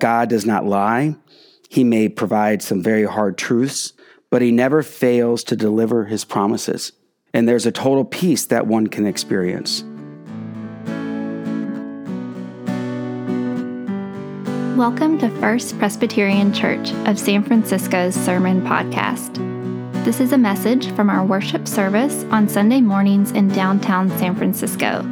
God does not lie. He may provide some very hard truths, but he never fails to deliver his promises. And there's a total peace that one can experience. Welcome to First Presbyterian Church of San Francisco's Sermon Podcast. This is a message from our worship service on Sunday mornings in downtown San Francisco.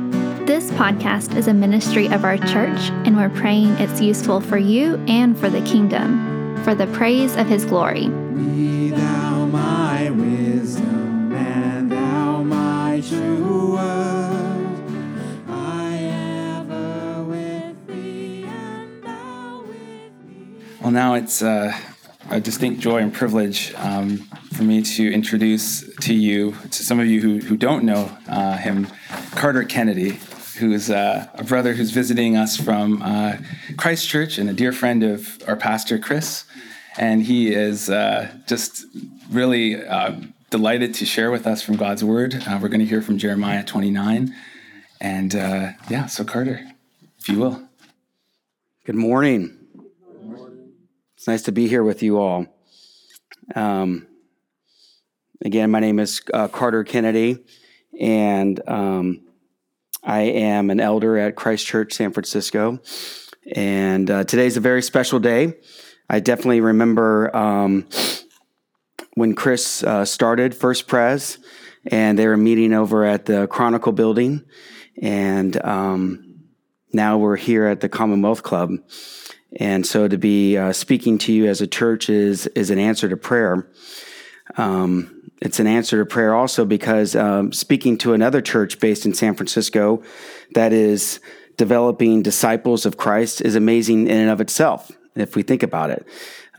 This podcast is a ministry of our church, and we're praying it's useful for you and for the kingdom, for the praise of His glory. Be thou my wisdom, and thou my true word. I ever with thee, and thou with me. Well, now it's uh, a distinct joy and privilege um, for me to introduce to you, to some of you who, who don't know uh, him, Carter Kennedy, who's uh, a brother who's visiting us from uh, Christ Church and a dear friend of our pastor, Chris. And he is uh, just really uh, delighted to share with us from God's Word. Uh, we're going to hear from Jeremiah 29. And yeah, so Carter, if you will. Good morning. It's nice to be here with you all. Um, again, my name is uh, Carter Kennedy, and um, I am an elder at Christ Church San Francisco. And uh, today's a very special day. I definitely remember um, when Chris uh, started First Pres, and they were meeting over at the Chronicle building. And um, now we're here at the Commonwealth Club. And so to be uh, speaking to you as a church is, is an answer to prayer. Um, it's an answer to prayer also because um, speaking to another church based in San Francisco that is developing disciples of Christ is amazing in and of itself, if we think about it.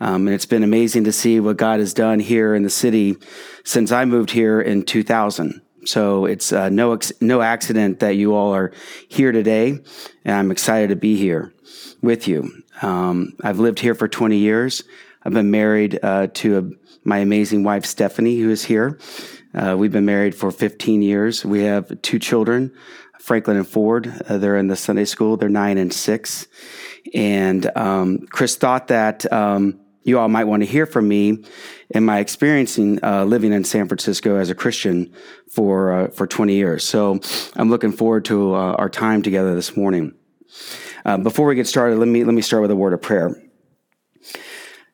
Um, and it's been amazing to see what God has done here in the city since I moved here in 2000. So it's uh, no ex- no accident that you all are here today, and I'm excited to be here with you. Um, I've lived here for 20 years. I've been married uh, to a, my amazing wife Stephanie, who is here. Uh, we've been married for 15 years. We have two children, Franklin and Ford. Uh, they're in the Sunday school. They're nine and six. And um, Chris thought that um, you all might want to hear from me in my experiencing uh, living in San Francisco as a Christian for uh, for 20 years. So I'm looking forward to uh, our time together this morning. Uh, before we get started, let me let me start with a word of prayer.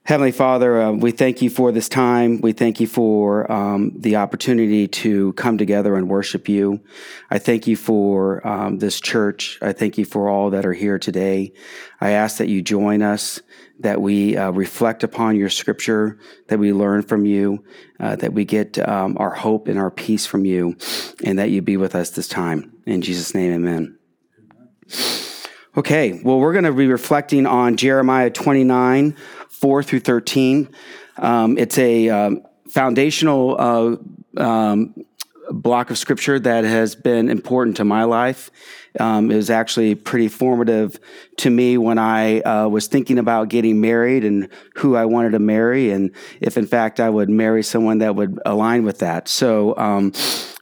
Heavenly Father, uh, we thank you for this time. We thank you for um, the opportunity to come together and worship you. I thank you for um, this church. I thank you for all that are here today. I ask that you join us, that we uh, reflect upon your scripture, that we learn from you, uh, that we get um, our hope and our peace from you, and that you be with us this time. In Jesus' name, amen. Okay, well, we're going to be reflecting on Jeremiah 29, 4 through 13. Um, it's a um, foundational uh, um, block of scripture that has been important to my life. Um, it was actually pretty formative to me when I uh, was thinking about getting married and who I wanted to marry, and if in fact I would marry someone that would align with that. So, um,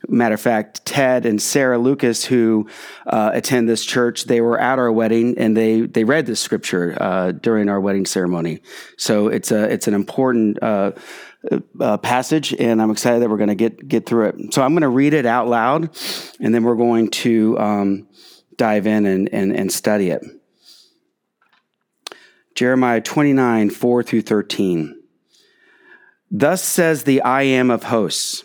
matter of fact, Ted and Sarah Lucas, who uh, attend this church, they were at our wedding and they they read this scripture uh, during our wedding ceremony. So it's a it's an important. Uh, uh, passage, and I'm excited that we're going to get get through it. So I'm going to read it out loud, and then we're going to um, dive in and, and, and study it. Jeremiah 29, 4 through 13. Thus says the I am of hosts,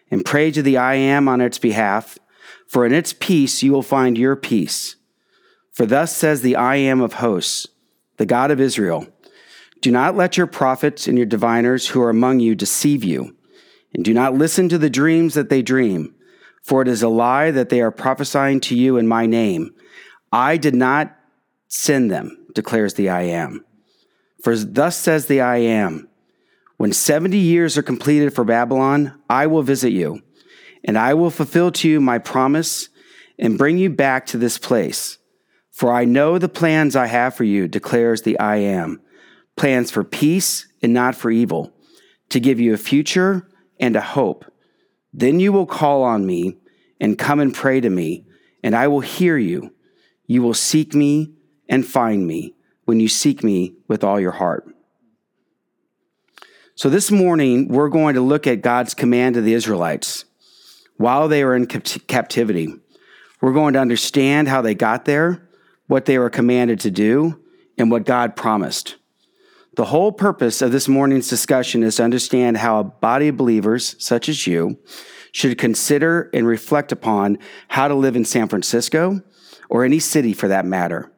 and pray to the I am on its behalf, for in its peace you will find your peace. For thus says the I am of hosts, the God of Israel Do not let your prophets and your diviners who are among you deceive you and do not listen to the dreams that they dream, for it is a lie that they are prophesying to you in my name. I did not send them, declares the I am. For thus says the I am When 70 years are completed for Babylon, I will visit you, and I will fulfill to you my promise and bring you back to this place. For I know the plans I have for you, declares the I am plans for peace and not for evil, to give you a future and a hope. Then you will call on me and come and pray to me, and I will hear you. You will seek me and find me when you seek me with all your heart. So, this morning, we're going to look at God's command to the Israelites while they were in captivity. We're going to understand how they got there, what they were commanded to do, and what God promised. The whole purpose of this morning's discussion is to understand how a body of believers, such as you, should consider and reflect upon how to live in San Francisco or any city for that matter.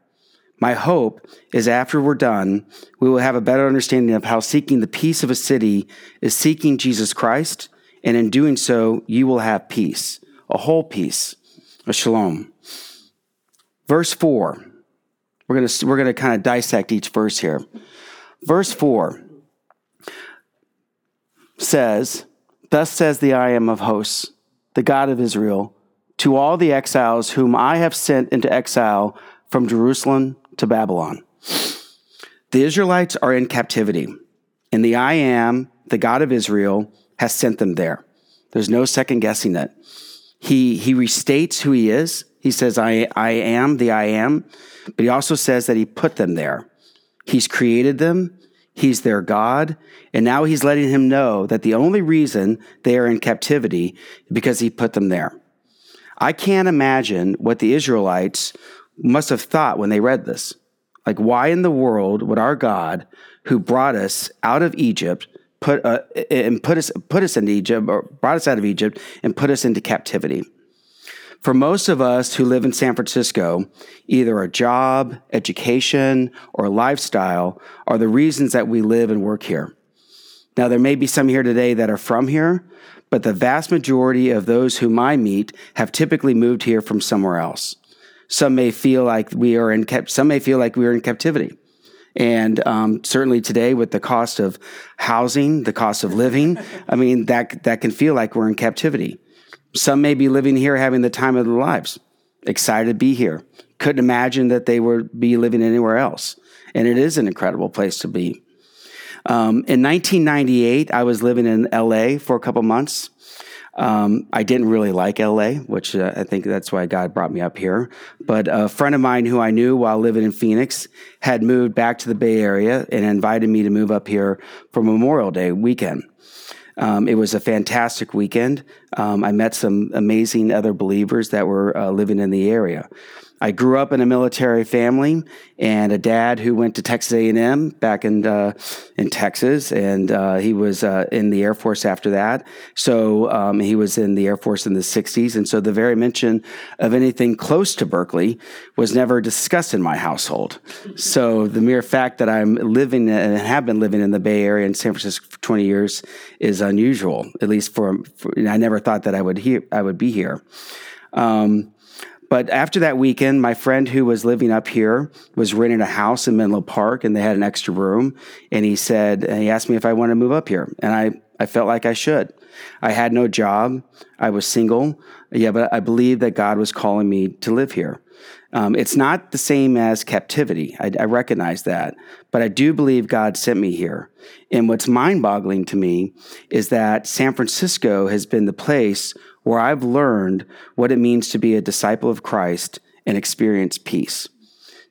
My hope is after we're done, we will have a better understanding of how seeking the peace of a city is seeking Jesus Christ, and in doing so, you will have peace, a whole peace, a shalom. Verse 4. We're going to we're going to kind of dissect each verse here. Verse 4 says, Thus says the I am of hosts, the God of Israel, to all the exiles whom I have sent into exile from Jerusalem to Babylon. The Israelites are in captivity, and the I am, the God of Israel, has sent them there. There's no second guessing it. He, he restates who he is. He says, I, I am the I am, but he also says that he put them there. He's created them. He's their God. And now he's letting him know that the only reason they are in captivity is because he put them there. I can't imagine what the Israelites must have thought when they read this. Like, why in the world would our God, who brought us out of Egypt, put uh, and put us put us into Egypt, or brought us out of Egypt and put us into captivity? For most of us who live in San Francisco, either a job, education, or lifestyle are the reasons that we live and work here. Now, there may be some here today that are from here, but the vast majority of those whom I meet have typically moved here from somewhere else. Some may feel like we are in cap- some may feel like we are in captivity. And um, certainly today, with the cost of housing, the cost of living, I mean that that can feel like we're in captivity. Some may be living here having the time of their lives, excited to be here. Couldn't imagine that they would be living anywhere else. And it is an incredible place to be. Um, in 1998, I was living in LA for a couple months. Um, I didn't really like LA, which uh, I think that's why God brought me up here. But a friend of mine who I knew while living in Phoenix had moved back to the Bay Area and invited me to move up here for Memorial Day weekend. Um, it was a fantastic weekend. Um, I met some amazing other believers that were uh, living in the area. I grew up in a military family and a dad who went to Texas A&M back in uh, in Texas, and uh, he was uh, in the Air Force after that. So um, he was in the Air Force in the '60s, and so the very mention of anything close to Berkeley was never discussed in my household. So the mere fact that I'm living and have been living in the Bay Area in San Francisco for 20 years is unusual. At least for, for I never thought that I would hear I would be here. Um, but after that weekend, my friend who was living up here was renting a house in Menlo Park and they had an extra room. And he said, and he asked me if I wanted to move up here. And I, I felt like I should. I had no job. I was single. Yeah, but I believed that God was calling me to live here. Um, it's not the same as captivity. I, I, recognize that. But I do believe God sent me here. And what's mind boggling to me is that San Francisco has been the place where I've learned what it means to be a disciple of Christ and experience peace.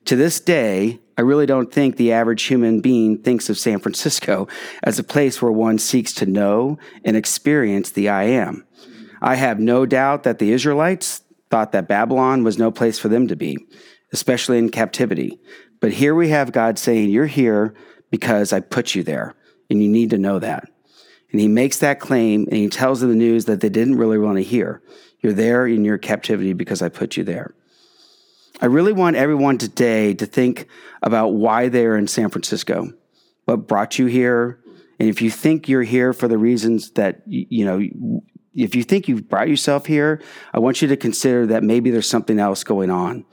To this day, I really don't think the average human being thinks of San Francisco as a place where one seeks to know and experience the I am. I have no doubt that the Israelites thought that Babylon was no place for them to be, especially in captivity. But here we have God saying, You're here because I put you there, and you need to know that. And he makes that claim and he tells them the news that they didn't really want to hear. You're there in your captivity because I put you there. I really want everyone today to think about why they're in San Francisco, what brought you here. And if you think you're here for the reasons that, you know, if you think you've brought yourself here, I want you to consider that maybe there's something else going on.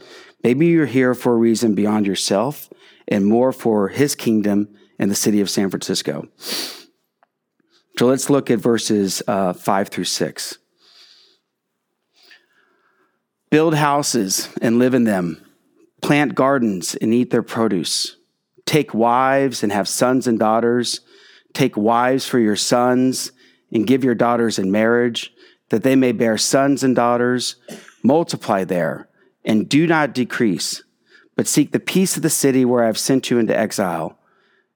Maybe you're here for a reason beyond yourself and more for his kingdom and the city of San Francisco. So let's look at verses uh, 5 through 6. Build houses and live in them, plant gardens and eat their produce. Take wives and have sons and daughters. Take wives for your sons and give your daughters in marriage, that they may bear sons and daughters. Multiply there and do not decrease, but seek the peace of the city where I have sent you into exile,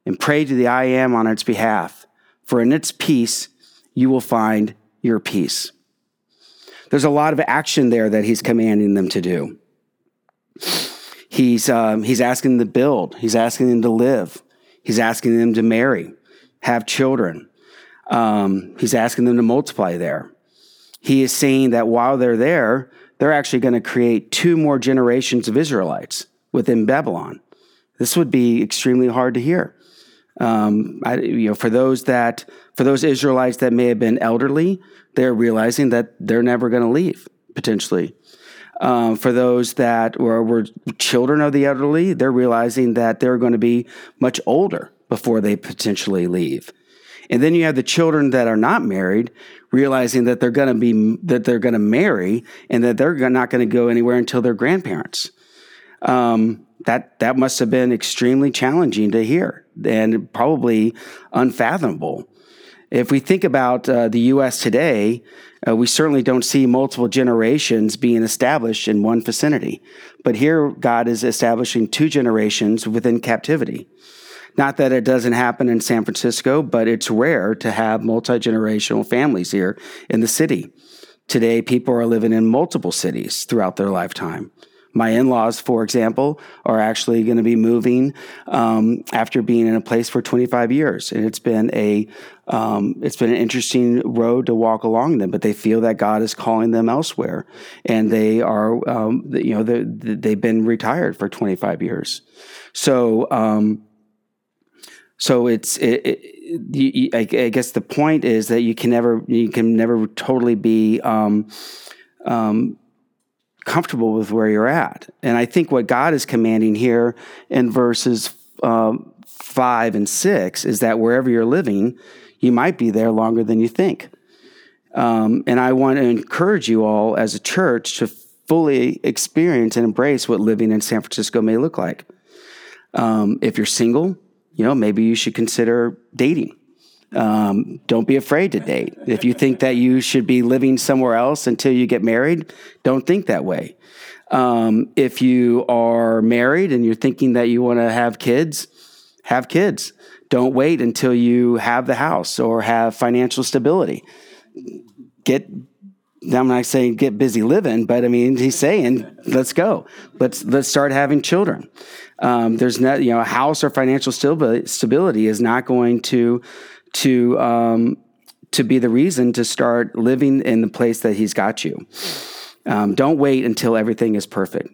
and pray to the I am on its behalf, for in its peace you will find your peace. There's a lot of action there that he's commanding them to do. He's, um, he's asking them to build, he's asking them to live, he's asking them to marry, have children. Um, he's asking them to multiply there. He is saying that while they're there, they're actually going to create two more generations of Israelites within Babylon. This would be extremely hard to hear. Um, I, you know, for those that for those Israelites that may have been elderly, they're realizing that they're never going to leave potentially. Um, for those that were, were children of the elderly, they're realizing that they're going to be much older before they potentially leave. And then you have the children that are not married, realizing that they're going to be that they're going to marry and that they're not going to go anywhere until their grandparents. Um, that that must have been extremely challenging to hear and probably unfathomable. If we think about uh, the U.S. today, uh, we certainly don't see multiple generations being established in one vicinity. But here, God is establishing two generations within captivity. Not that it doesn't happen in San Francisco, but it's rare to have multi generational families here in the city. Today, people are living in multiple cities throughout their lifetime. My in laws, for example, are actually going to be moving um, after being in a place for 25 years, and it's been a um, it's been an interesting road to walk along them. But they feel that God is calling them elsewhere, and they are um, you know they've been retired for 25 years. So um, so it's it, it, I, I, guess the point is that you can never you can never totally be um, um, comfortable with where you're at. And I think what God is commanding here in verses um, five and six is that wherever you're living, you might be there longer than you think. Um, and I want to encourage you all as a church to fully experience and embrace what living in San Francisco may look like. Um, if you're single, you know, maybe you should consider dating. Um, don't be afraid to date. If you think that you should be living somewhere else until you get married, don't think that way. Um, if you are married and you're thinking that you want to have kids, have kids. Don't wait until you have the house or have financial stability. Get I'm not saying get busy living, but I mean he's saying let's go. Let's let's start having children. Um, there's not you know a house or financial stability is not going to to um, to be the reason to start living in the place that He's got you. Um, don't wait until everything is perfect.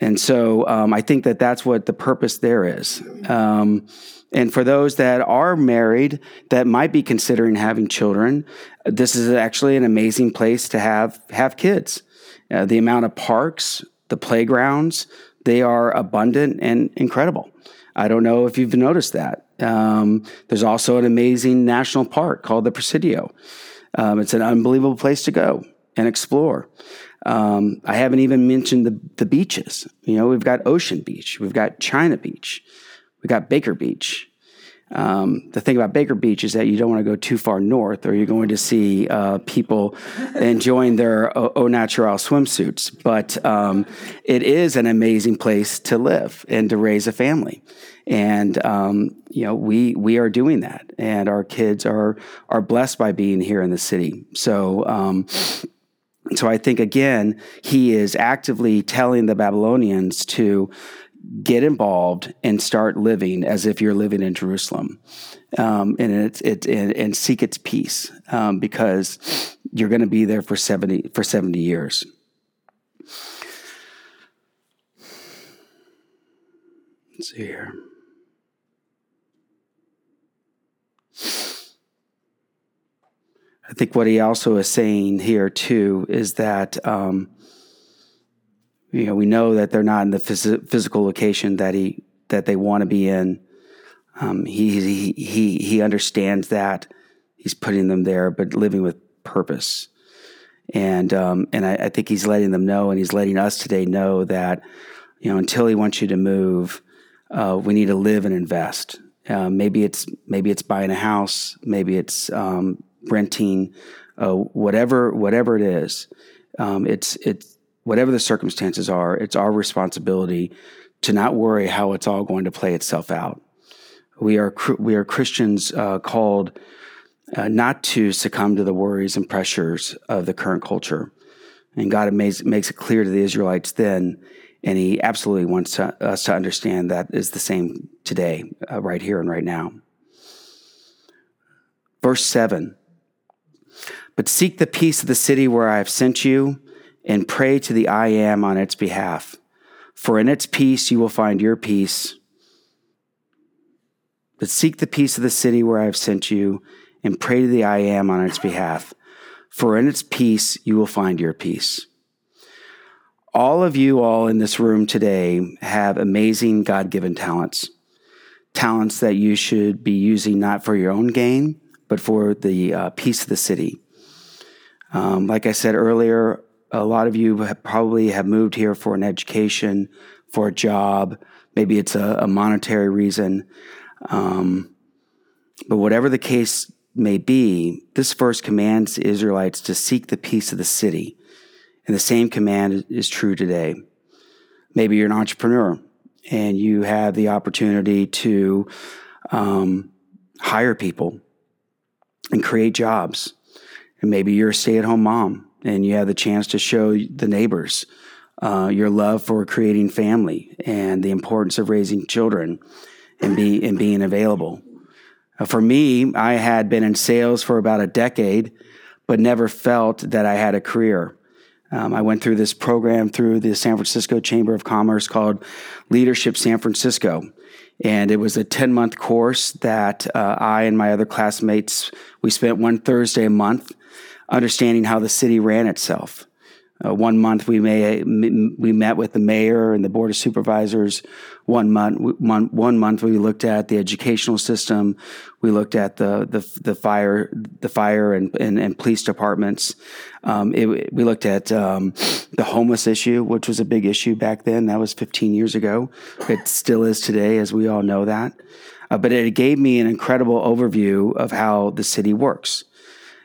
And so um, I think that that's what the purpose there is. Um, and for those that are married that might be considering having children, this is actually an amazing place to have have kids. Uh, the amount of parks, the playgrounds, they are abundant and incredible. I don't know if you've noticed that. Um, there's also an amazing national park called the Presidio. Um, it's an unbelievable place to go and explore. Um, I haven't even mentioned the, the beaches. You know, we've got Ocean Beach, we've got China Beach, we've got Baker Beach. Um, the thing about Baker Beach is that you don't want to go too far north, or you're going to see uh, people enjoying their au natural swimsuits. But um, it is an amazing place to live and to raise a family, and um, you know we we are doing that, and our kids are are blessed by being here in the city. So. Um, so I think again, he is actively telling the Babylonians to get involved and start living as if you're living in Jerusalem, um, and it's it and, and, seek its peace um, because you're going to be there for seventy for seventy years. Let's see here. I think what he also is saying here too is that um, you know, we know that they're not in the phys- physical location that he that they want to be in. Um, he, he, he, he understands that he's putting them there, but living with purpose. And, um, and I, I think he's letting them know, and he's letting us today know that, you know, until he wants you to move, uh, we need to live and invest. Uh, maybe it's maybe it's buying a house, maybe it's um, renting, uh, whatever whatever it is. Um, it's it's whatever the circumstances are. It's our responsibility to not worry how it's all going to play itself out. We are we are Christians uh, called uh, not to succumb to the worries and pressures of the current culture, and God makes makes it clear to the Israelites then and he absolutely wants to, us to understand that is the same today, uh, right here and right now. Verse 7 But seek the peace of the city where I have sent you, and pray to the I am on its behalf. For in its peace you will find your peace. But seek the peace of the city where I have sent you, and pray to the I am on its behalf. For in its peace you will find your peace all of you all in this room today have amazing God given talents. Talents that you should be using not for your own gain, but for the uh, peace of the city. Um, like I said earlier, a lot of you have probably have moved here for an education, for a job. Maybe it's a, a monetary reason. Um, but whatever the case may be, this verse commands the Israelites to seek the peace of the city. And the same command is true today. Maybe you're an entrepreneur and you have the opportunity to um, hire people and create jobs. And maybe you're a stay at home mom and you have the chance to show the neighbors uh, your love for creating family and the importance of raising children and, be, and being available. Uh, for me, I had been in sales for about a decade, but never felt that I had a career. Um, I went through this program through the San Francisco Chamber of Commerce called Leadership San Francisco. And it was a 10 month course that uh, I and my other classmates, we spent one Thursday a month understanding how the city ran itself. Uh, one month we may we met with the mayor and the board of supervisors. One month one, month we looked at the educational system. We looked at the the, the fire the fire and, and, and police departments. Um, it, we looked at um, the homeless issue, which was a big issue back then. That was 15 years ago. It still is today, as we all know that. Uh, but it gave me an incredible overview of how the city works.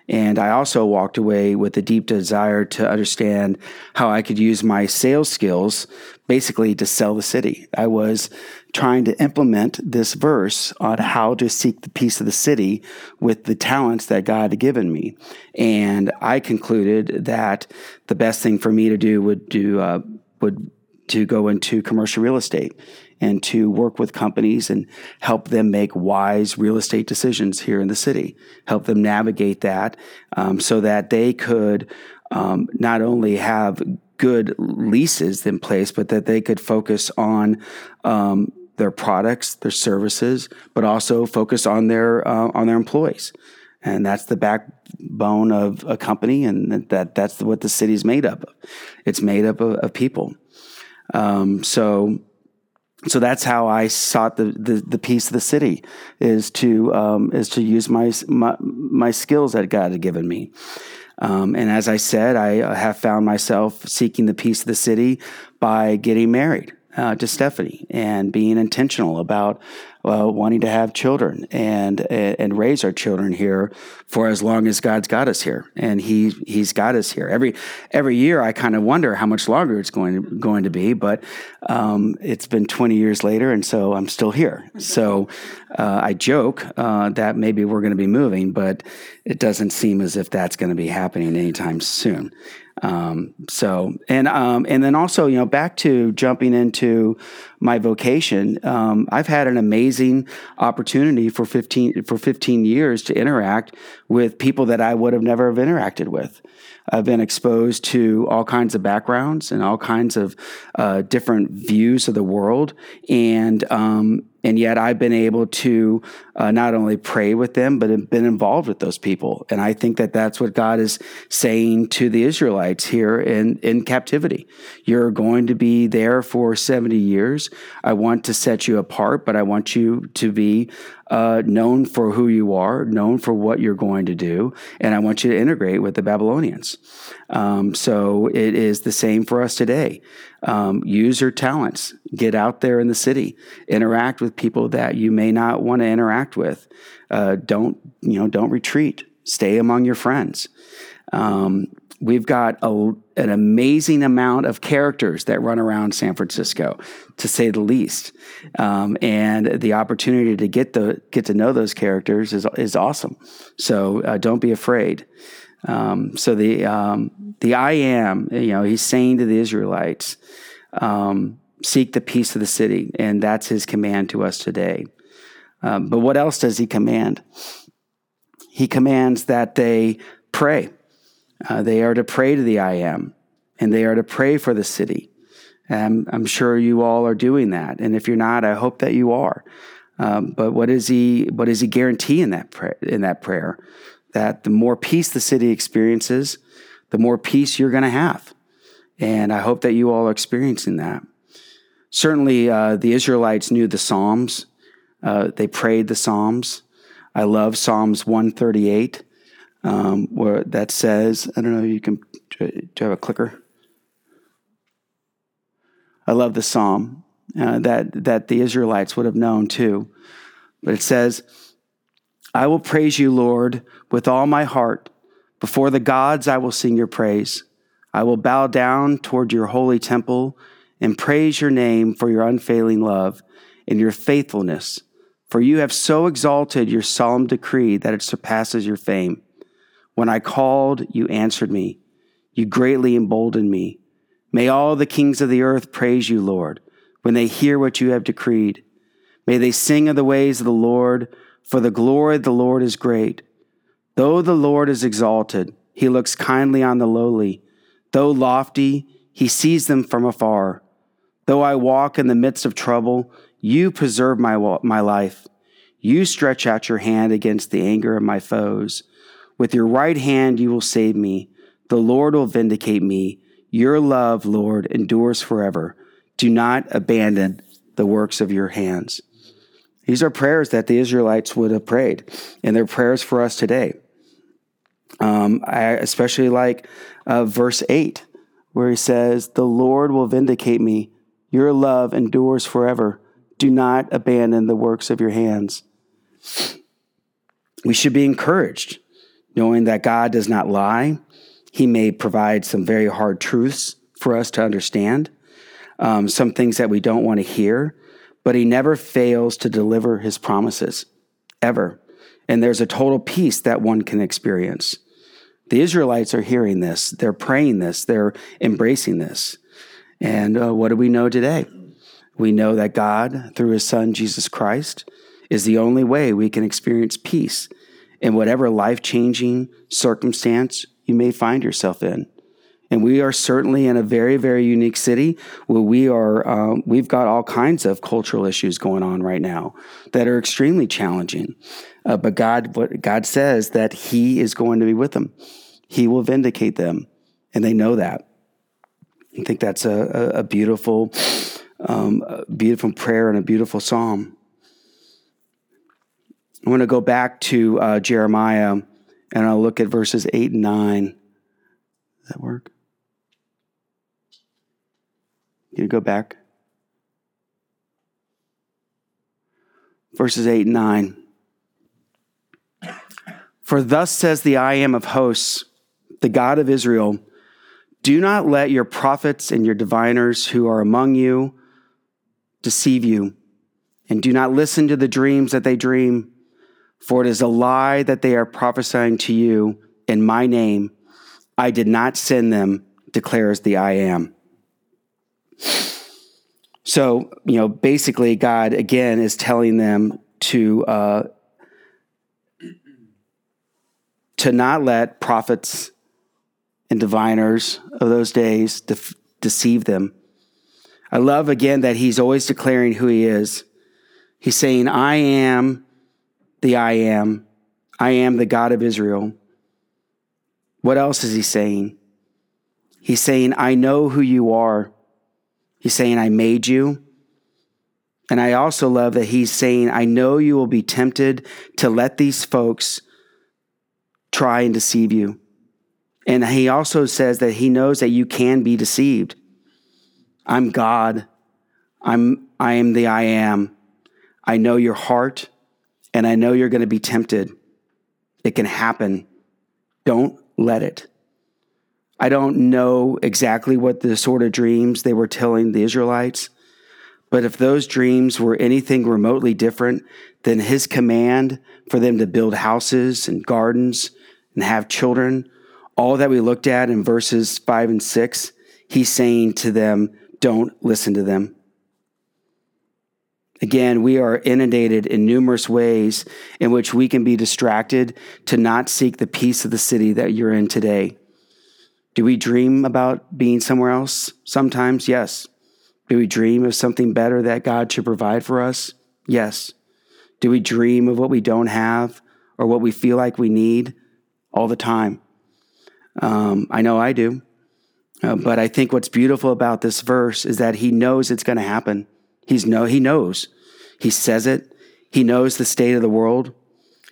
And I also walked away with a deep desire to understand how I could use my sales skills basically to sell the city. I was trying to implement this verse on how to seek the peace of the city with the talents that God had given me. And I concluded that the best thing for me to do would do uh, would to go into commercial real estate and to work with companies and help them make wise real estate decisions here in the city, help them navigate that um, so that they could um, not only have good leases in place, but that they could focus on um, their products, their services, but also focus on their uh, on their employees. And that's the backbone of a company, and that that's what the city's made up of. It's made up of, of people. Um, so so that's how I sought the, the, the, peace of the city is to um, is to use my, my, my skills that God had given me. Um, and as I said, I have found myself seeking the peace of the city by getting married uh, to Stephanie and being intentional about uh, wanting to have children and and raise our children here for as long as God's got us here, and He He's got us here. Every every year, I kind of wonder how much longer it's going to, going to be, but um, it's been 20 years later, and so I'm still here. So uh, I joke uh, that maybe we're going to be moving, but it doesn't seem as if that's going to be happening anytime soon. Um, so and um, and then also you know back to jumping into my vocation, um, I've had an amazing opportunity for fifteen for fifteen years to interact with people that I would have never have interacted with. I've been exposed to all kinds of backgrounds and all kinds of uh, different views of the world, and um, and yet I've been able to uh, not only pray with them, but have been involved with those people. And I think that that's what God is saying to the Israelites here in, in captivity. You're going to be there for 70 years. I want to set you apart, but I want you to be uh, known for who you are, known for what you're going to do, and I want you to integrate with the Babylonians. Um, so it is the same for us today. Um, use your talents, get out there in the city, interact with people that you may not want to interact with. Uh, don't you know? Don't retreat. Stay among your friends. Um, we've got a, an amazing amount of characters that run around San Francisco, to say the least. Um, and the opportunity to get the get to know those characters is is awesome. So uh, don't be afraid. Um, so the um, the I am, you know, he's saying to the Israelites, um, seek the peace of the city, and that's his command to us today. Um, but what else does he command? He commands that they pray. Uh, they are to pray to the I am, and they are to pray for the city. And I'm sure you all are doing that, and if you're not, I hope that you are. Um, but what is he? What does he guaranteeing that prayer? In that prayer, that the more peace the city experiences, the more peace you're going to have. And I hope that you all are experiencing that. Certainly, uh, the Israelites knew the Psalms. Uh, they prayed the Psalms. I love Psalms 138, um, where that says, I don't know, you can, do you have a clicker? I love the Psalm uh, that, that the Israelites would have known too. But it says, I will praise you, Lord, with all my heart. Before the gods, I will sing your praise. I will bow down toward your holy temple and praise your name for your unfailing love and your faithfulness. For you have so exalted your solemn decree that it surpasses your fame. When I called, you answered me. You greatly emboldened me. May all the kings of the earth praise you, Lord, when they hear what you have decreed. May they sing of the ways of the Lord for the glory of the Lord is great. Though the Lord is exalted, he looks kindly on the lowly. Though lofty, he sees them from afar. Though I walk in the midst of trouble, you preserve my, my life. You stretch out your hand against the anger of my foes. With your right hand, you will save me. The Lord will vindicate me. Your love, Lord, endures forever. Do not abandon the works of your hands. These are prayers that the Israelites would have prayed, and they're prayers for us today. Um, I especially like uh, verse 8, where he says, The Lord will vindicate me. Your love endures forever. Do not abandon the works of your hands. We should be encouraged, knowing that God does not lie. He may provide some very hard truths for us to understand, um, some things that we don't want to hear but he never fails to deliver his promises, ever. And there's a total peace that one can experience. The Israelites are hearing this, they're praying this, they're embracing this. And uh, what do we know today? We know that God, through his son Jesus Christ, is the only way we can experience peace in whatever life changing circumstance you may find yourself in and we are certainly in a very very unique city where we are uh, we've got all kinds of cultural issues going on right now that are extremely challenging. Uh, but god what god says that he is going to be with them. He will vindicate them and they know that. I think that's a, a, a beautiful um, a beautiful prayer and a beautiful psalm. I want to go back to uh, jeremiah and i'll look at verses 8 and 9 that work? You go back. Verses 8 and 9. For thus says the I am of hosts, the God of Israel Do not let your prophets and your diviners who are among you deceive you, and do not listen to the dreams that they dream, for it is a lie that they are prophesying to you in my name. I did not send them, declares the I am. So, you know, basically, God again is telling them to uh, to not let prophets and diviners of those days de- deceive them. I love again that He's always declaring who He is. He's saying, I am the I am. I am the God of Israel. What else is he saying? He's saying, I know who you are. He's saying, I made you. And I also love that he's saying, I know you will be tempted to let these folks try and deceive you. And he also says that he knows that you can be deceived. I'm God. I'm I am the I am. I know your heart and I know you're going to be tempted. It can happen. Don't let it. I don't know exactly what the sort of dreams they were telling the Israelites, but if those dreams were anything remotely different than his command for them to build houses and gardens and have children, all that we looked at in verses five and six, he's saying to them, don't listen to them. Again, we are inundated in numerous ways in which we can be distracted to not seek the peace of the city that you're in today. Do we dream about being somewhere else? Sometimes, yes. Do we dream of something better that God should provide for us? Yes. Do we dream of what we don't have or what we feel like we need? All the time. Um, I know I do. Uh, but I think what's beautiful about this verse is that he knows it's going to happen. He's no, he knows. He says it. He knows the state of the world.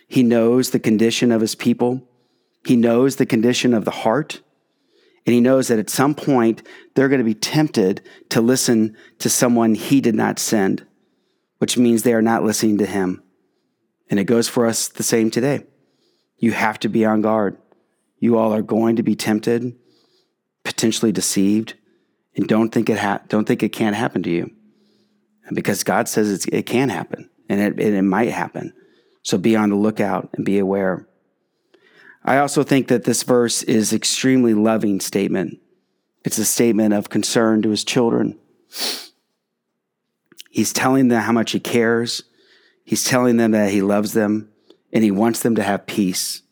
He knows the condition of his people. He knows the condition of the heart. And he knows that at some point they're going to be tempted to listen to someone he did not send, which means they are not listening to him. And it goes for us the same today. You have to be on guard. You all are going to be tempted potentially deceived, and don't think it ha- don't think it can't happen to you, because God says it can happen, and it, and it might happen. So be on the lookout and be aware. I also think that this verse is extremely loving statement. It's a statement of concern to his children. He's telling them how much he cares. He's telling them that he loves them and he wants them to have peace.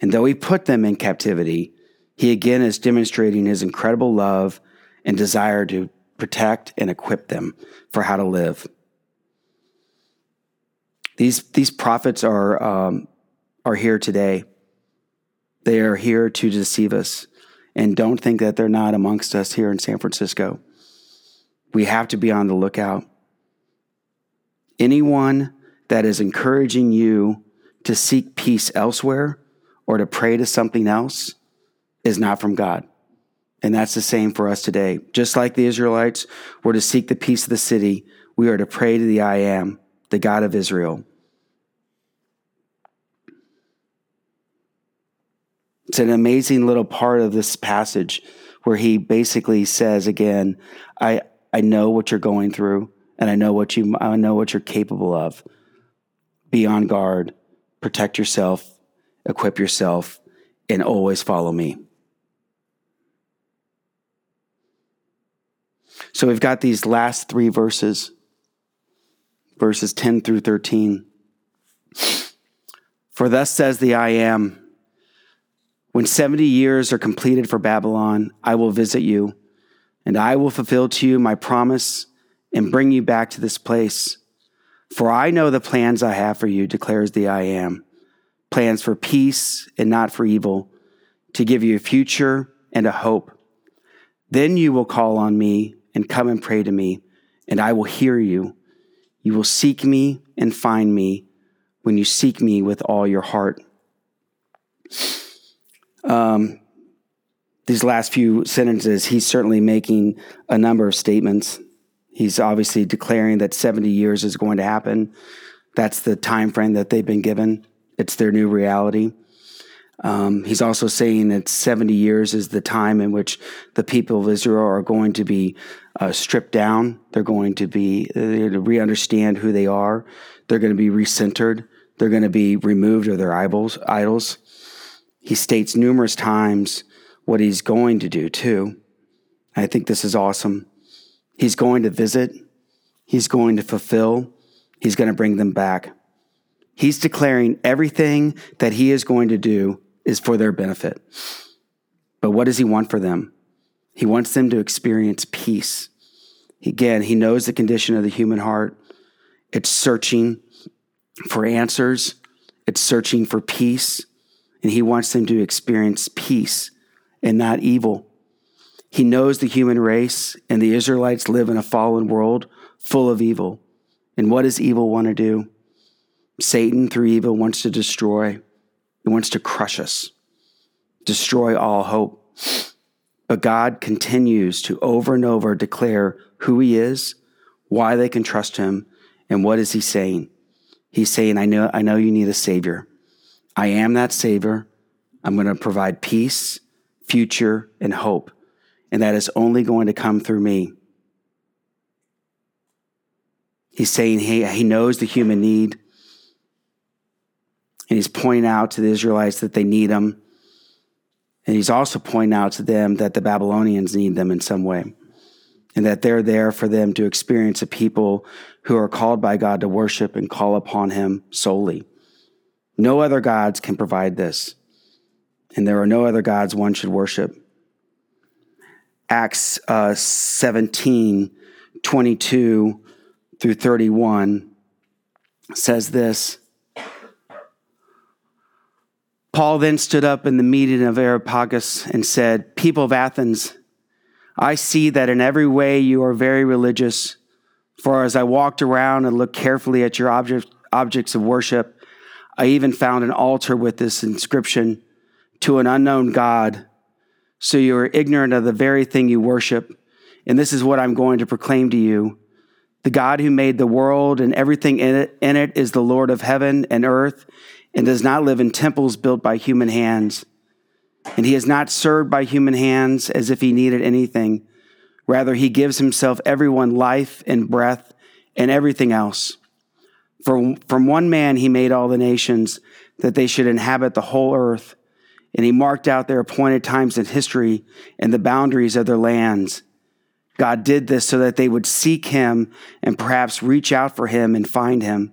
And though he put them in captivity, he again is demonstrating his incredible love and desire to protect and equip them for how to live. These, these prophets are, um, are here today. They are here to deceive us. And don't think that they're not amongst us here in San Francisco. We have to be on the lookout. Anyone that is encouraging you to seek peace elsewhere or to pray to something else is not from God. And that's the same for us today. Just like the Israelites were to seek the peace of the city, we are to pray to the I am, the God of Israel. It's an amazing little part of this passage where he basically says again, I, I know what you're going through and I know what you I know what you're capable of. Be on guard, protect yourself, equip yourself, and always follow me. So we've got these last three verses, verses 10 through 13. For thus says the I am, when 70 years are completed for Babylon, I will visit you, and I will fulfill to you my promise and bring you back to this place. For I know the plans I have for you, declares the I am plans for peace and not for evil, to give you a future and a hope. Then you will call on me and come and pray to me, and I will hear you. You will seek me and find me when you seek me with all your heart. Um, these last few sentences, he's certainly making a number of statements. He's obviously declaring that 70 years is going to happen. That's the time frame that they've been given. It's their new reality. Um, he's also saying that 70 years is the time in which the people of Israel are going to be uh, stripped down. They're going to be to re-understand who they are. They're going to be recentered. They're going to be removed of their idols. Idols. He states numerous times what he's going to do too. I think this is awesome. He's going to visit. He's going to fulfill. He's going to bring them back. He's declaring everything that he is going to do is for their benefit. But what does he want for them? He wants them to experience peace. Again, he knows the condition of the human heart, It's searching for answers, it's searching for peace, and He wants them to experience peace and not evil. He knows the human race, and the Israelites live in a fallen world full of evil. And what does evil want to do? Satan, through evil, wants to destroy, wants to crush us, destroy all hope. But God continues to over and over declare who He is, why they can trust Him, and what is He saying? He's saying, I know, I know you need a Savior. I am that Savior. I'm going to provide peace, future, and hope. And that is only going to come through me. He's saying he, he knows the human need. And he's pointing out to the Israelites that they need him. And he's also pointing out to them that the Babylonians need them in some way. And that they're there for them to experience a people who are called by God to worship and call upon him solely. No other gods can provide this. And there are no other gods one should worship. Acts uh, 17, 22 through 31 says this Paul then stood up in the meeting of Areopagus and said, People of Athens, I see that in every way you are very religious. For as I walked around and looked carefully at your object, objects of worship, I even found an altar with this inscription to an unknown God. So you are ignorant of the very thing you worship. And this is what I'm going to proclaim to you. The God who made the world and everything in it, in it is the Lord of heaven and earth and does not live in temples built by human hands. And he is not served by human hands as if he needed anything. Rather, he gives himself everyone life and breath and everything else. For from one man he made all the nations that they should inhabit the whole earth. And he marked out their appointed times in history and the boundaries of their lands. God did this so that they would seek him and perhaps reach out for him and find him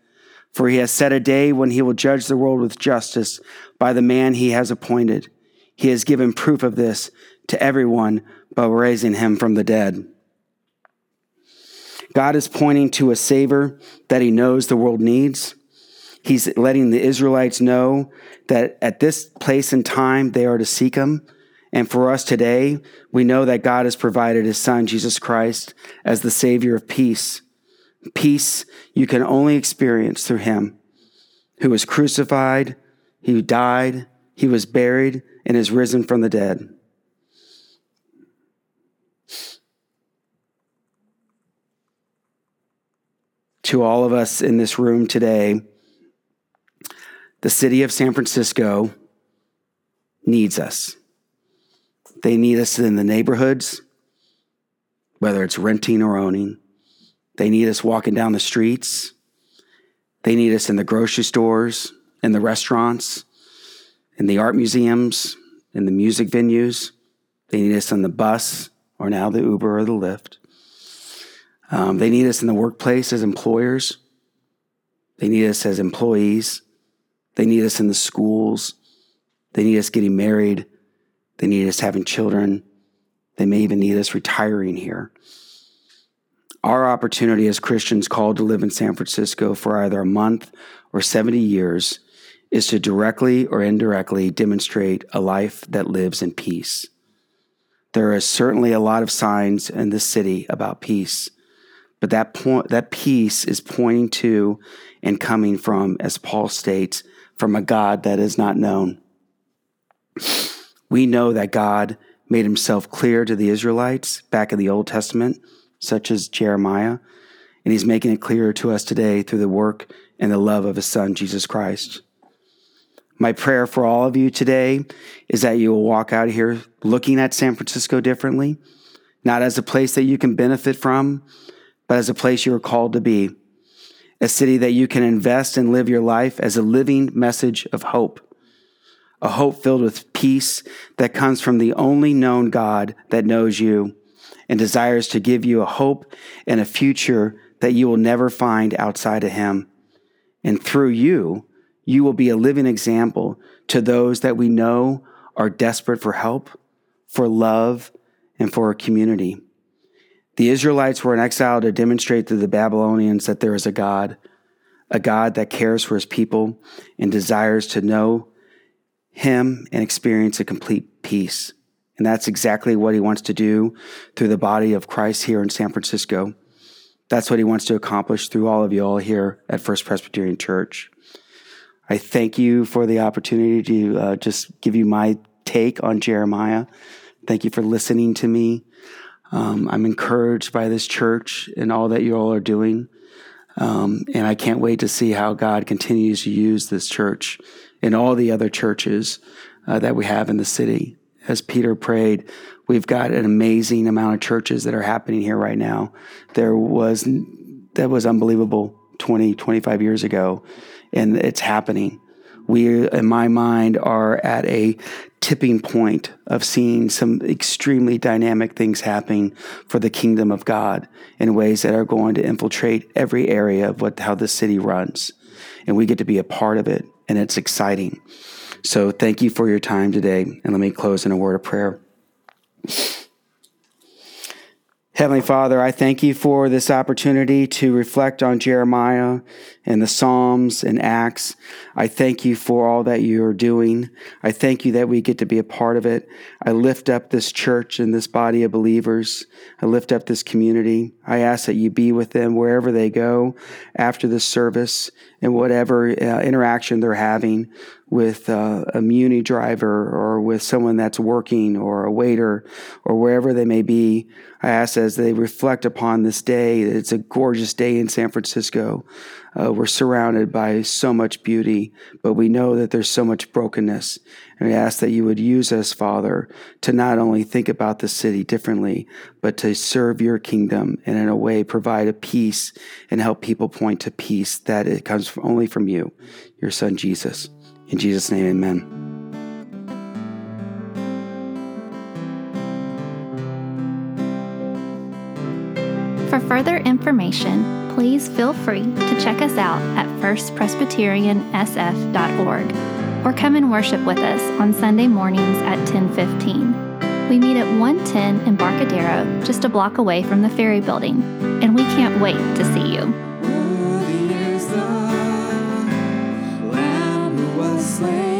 for he has set a day when he will judge the world with justice by the man he has appointed. He has given proof of this to everyone by raising him from the dead. God is pointing to a Savior that he knows the world needs. He's letting the Israelites know that at this place and time they are to seek him. And for us today, we know that God has provided his Son, Jesus Christ, as the Savior of peace. Peace you can only experience through him who was crucified, he died, he was buried, and is risen from the dead. To all of us in this room today, the city of San Francisco needs us. They need us in the neighborhoods, whether it's renting or owning. They need us walking down the streets. They need us in the grocery stores, in the restaurants, in the art museums, in the music venues. They need us on the bus or now the Uber or the Lyft. Um, they need us in the workplace as employers. They need us as employees. They need us in the schools. They need us getting married. They need us having children. They may even need us retiring here. Our opportunity as Christians called to live in San Francisco for either a month or 70 years is to directly or indirectly demonstrate a life that lives in peace. There is certainly a lot of signs in this city about peace, but that point, that peace is pointing to and coming from, as Paul states, from a God that is not known. We know that God made himself clear to the Israelites back in the Old Testament such as Jeremiah, and he's making it clearer to us today through the work and the love of his son, Jesus Christ. My prayer for all of you today is that you will walk out of here looking at San Francisco differently, not as a place that you can benefit from, but as a place you are called to be. a city that you can invest and live your life as a living message of hope, a hope filled with peace that comes from the only known God that knows you and desires to give you a hope and a future that you will never find outside of Him. And through you, you will be a living example to those that we know are desperate for help, for love, and for a community. The Israelites were in exile to demonstrate to the Babylonians that there is a God, a God that cares for his people and desires to know him and experience a complete peace. And that's exactly what he wants to do through the body of Christ here in San Francisco. That's what he wants to accomplish through all of you all here at First Presbyterian Church. I thank you for the opportunity to uh, just give you my take on Jeremiah. Thank you for listening to me. Um, I'm encouraged by this church and all that you all are doing. Um, and I can't wait to see how God continues to use this church and all the other churches uh, that we have in the city. As Peter prayed, we've got an amazing amount of churches that are happening here right now. There was, that was unbelievable 20, 25 years ago, and it's happening we, in my mind, are at a tipping point of seeing some extremely dynamic things happening for the kingdom of God in ways that are going to infiltrate every area of what how the city runs. And we get to be a part of it, and it's exciting. So thank you for your time today. And let me close in a word of prayer. Heavenly Father, I thank you for this opportunity to reflect on Jeremiah and the Psalms and Acts. I thank you for all that you are doing. I thank you that we get to be a part of it. I lift up this church and this body of believers. I lift up this community. I ask that you be with them wherever they go after this service and whatever uh, interaction they're having with uh, a muni driver or with someone that's working or a waiter or wherever they may be. I ask as they reflect upon this day, it's a gorgeous day in San Francisco. Uh, we're surrounded by so much beauty, but we know that there's so much brokenness. And we ask that you would use us, Father, to not only think about the city differently, but to serve your kingdom and in a way provide a peace and help people point to peace that it comes only from you, your son Jesus. In Jesus' name, amen. For further information, please feel free to check us out at firstpresbyteriansf.org or come and worship with us on Sunday mornings at 1015. We meet at 110 Embarcadero, just a block away from the ferry building, and we can't wait to see you. slain.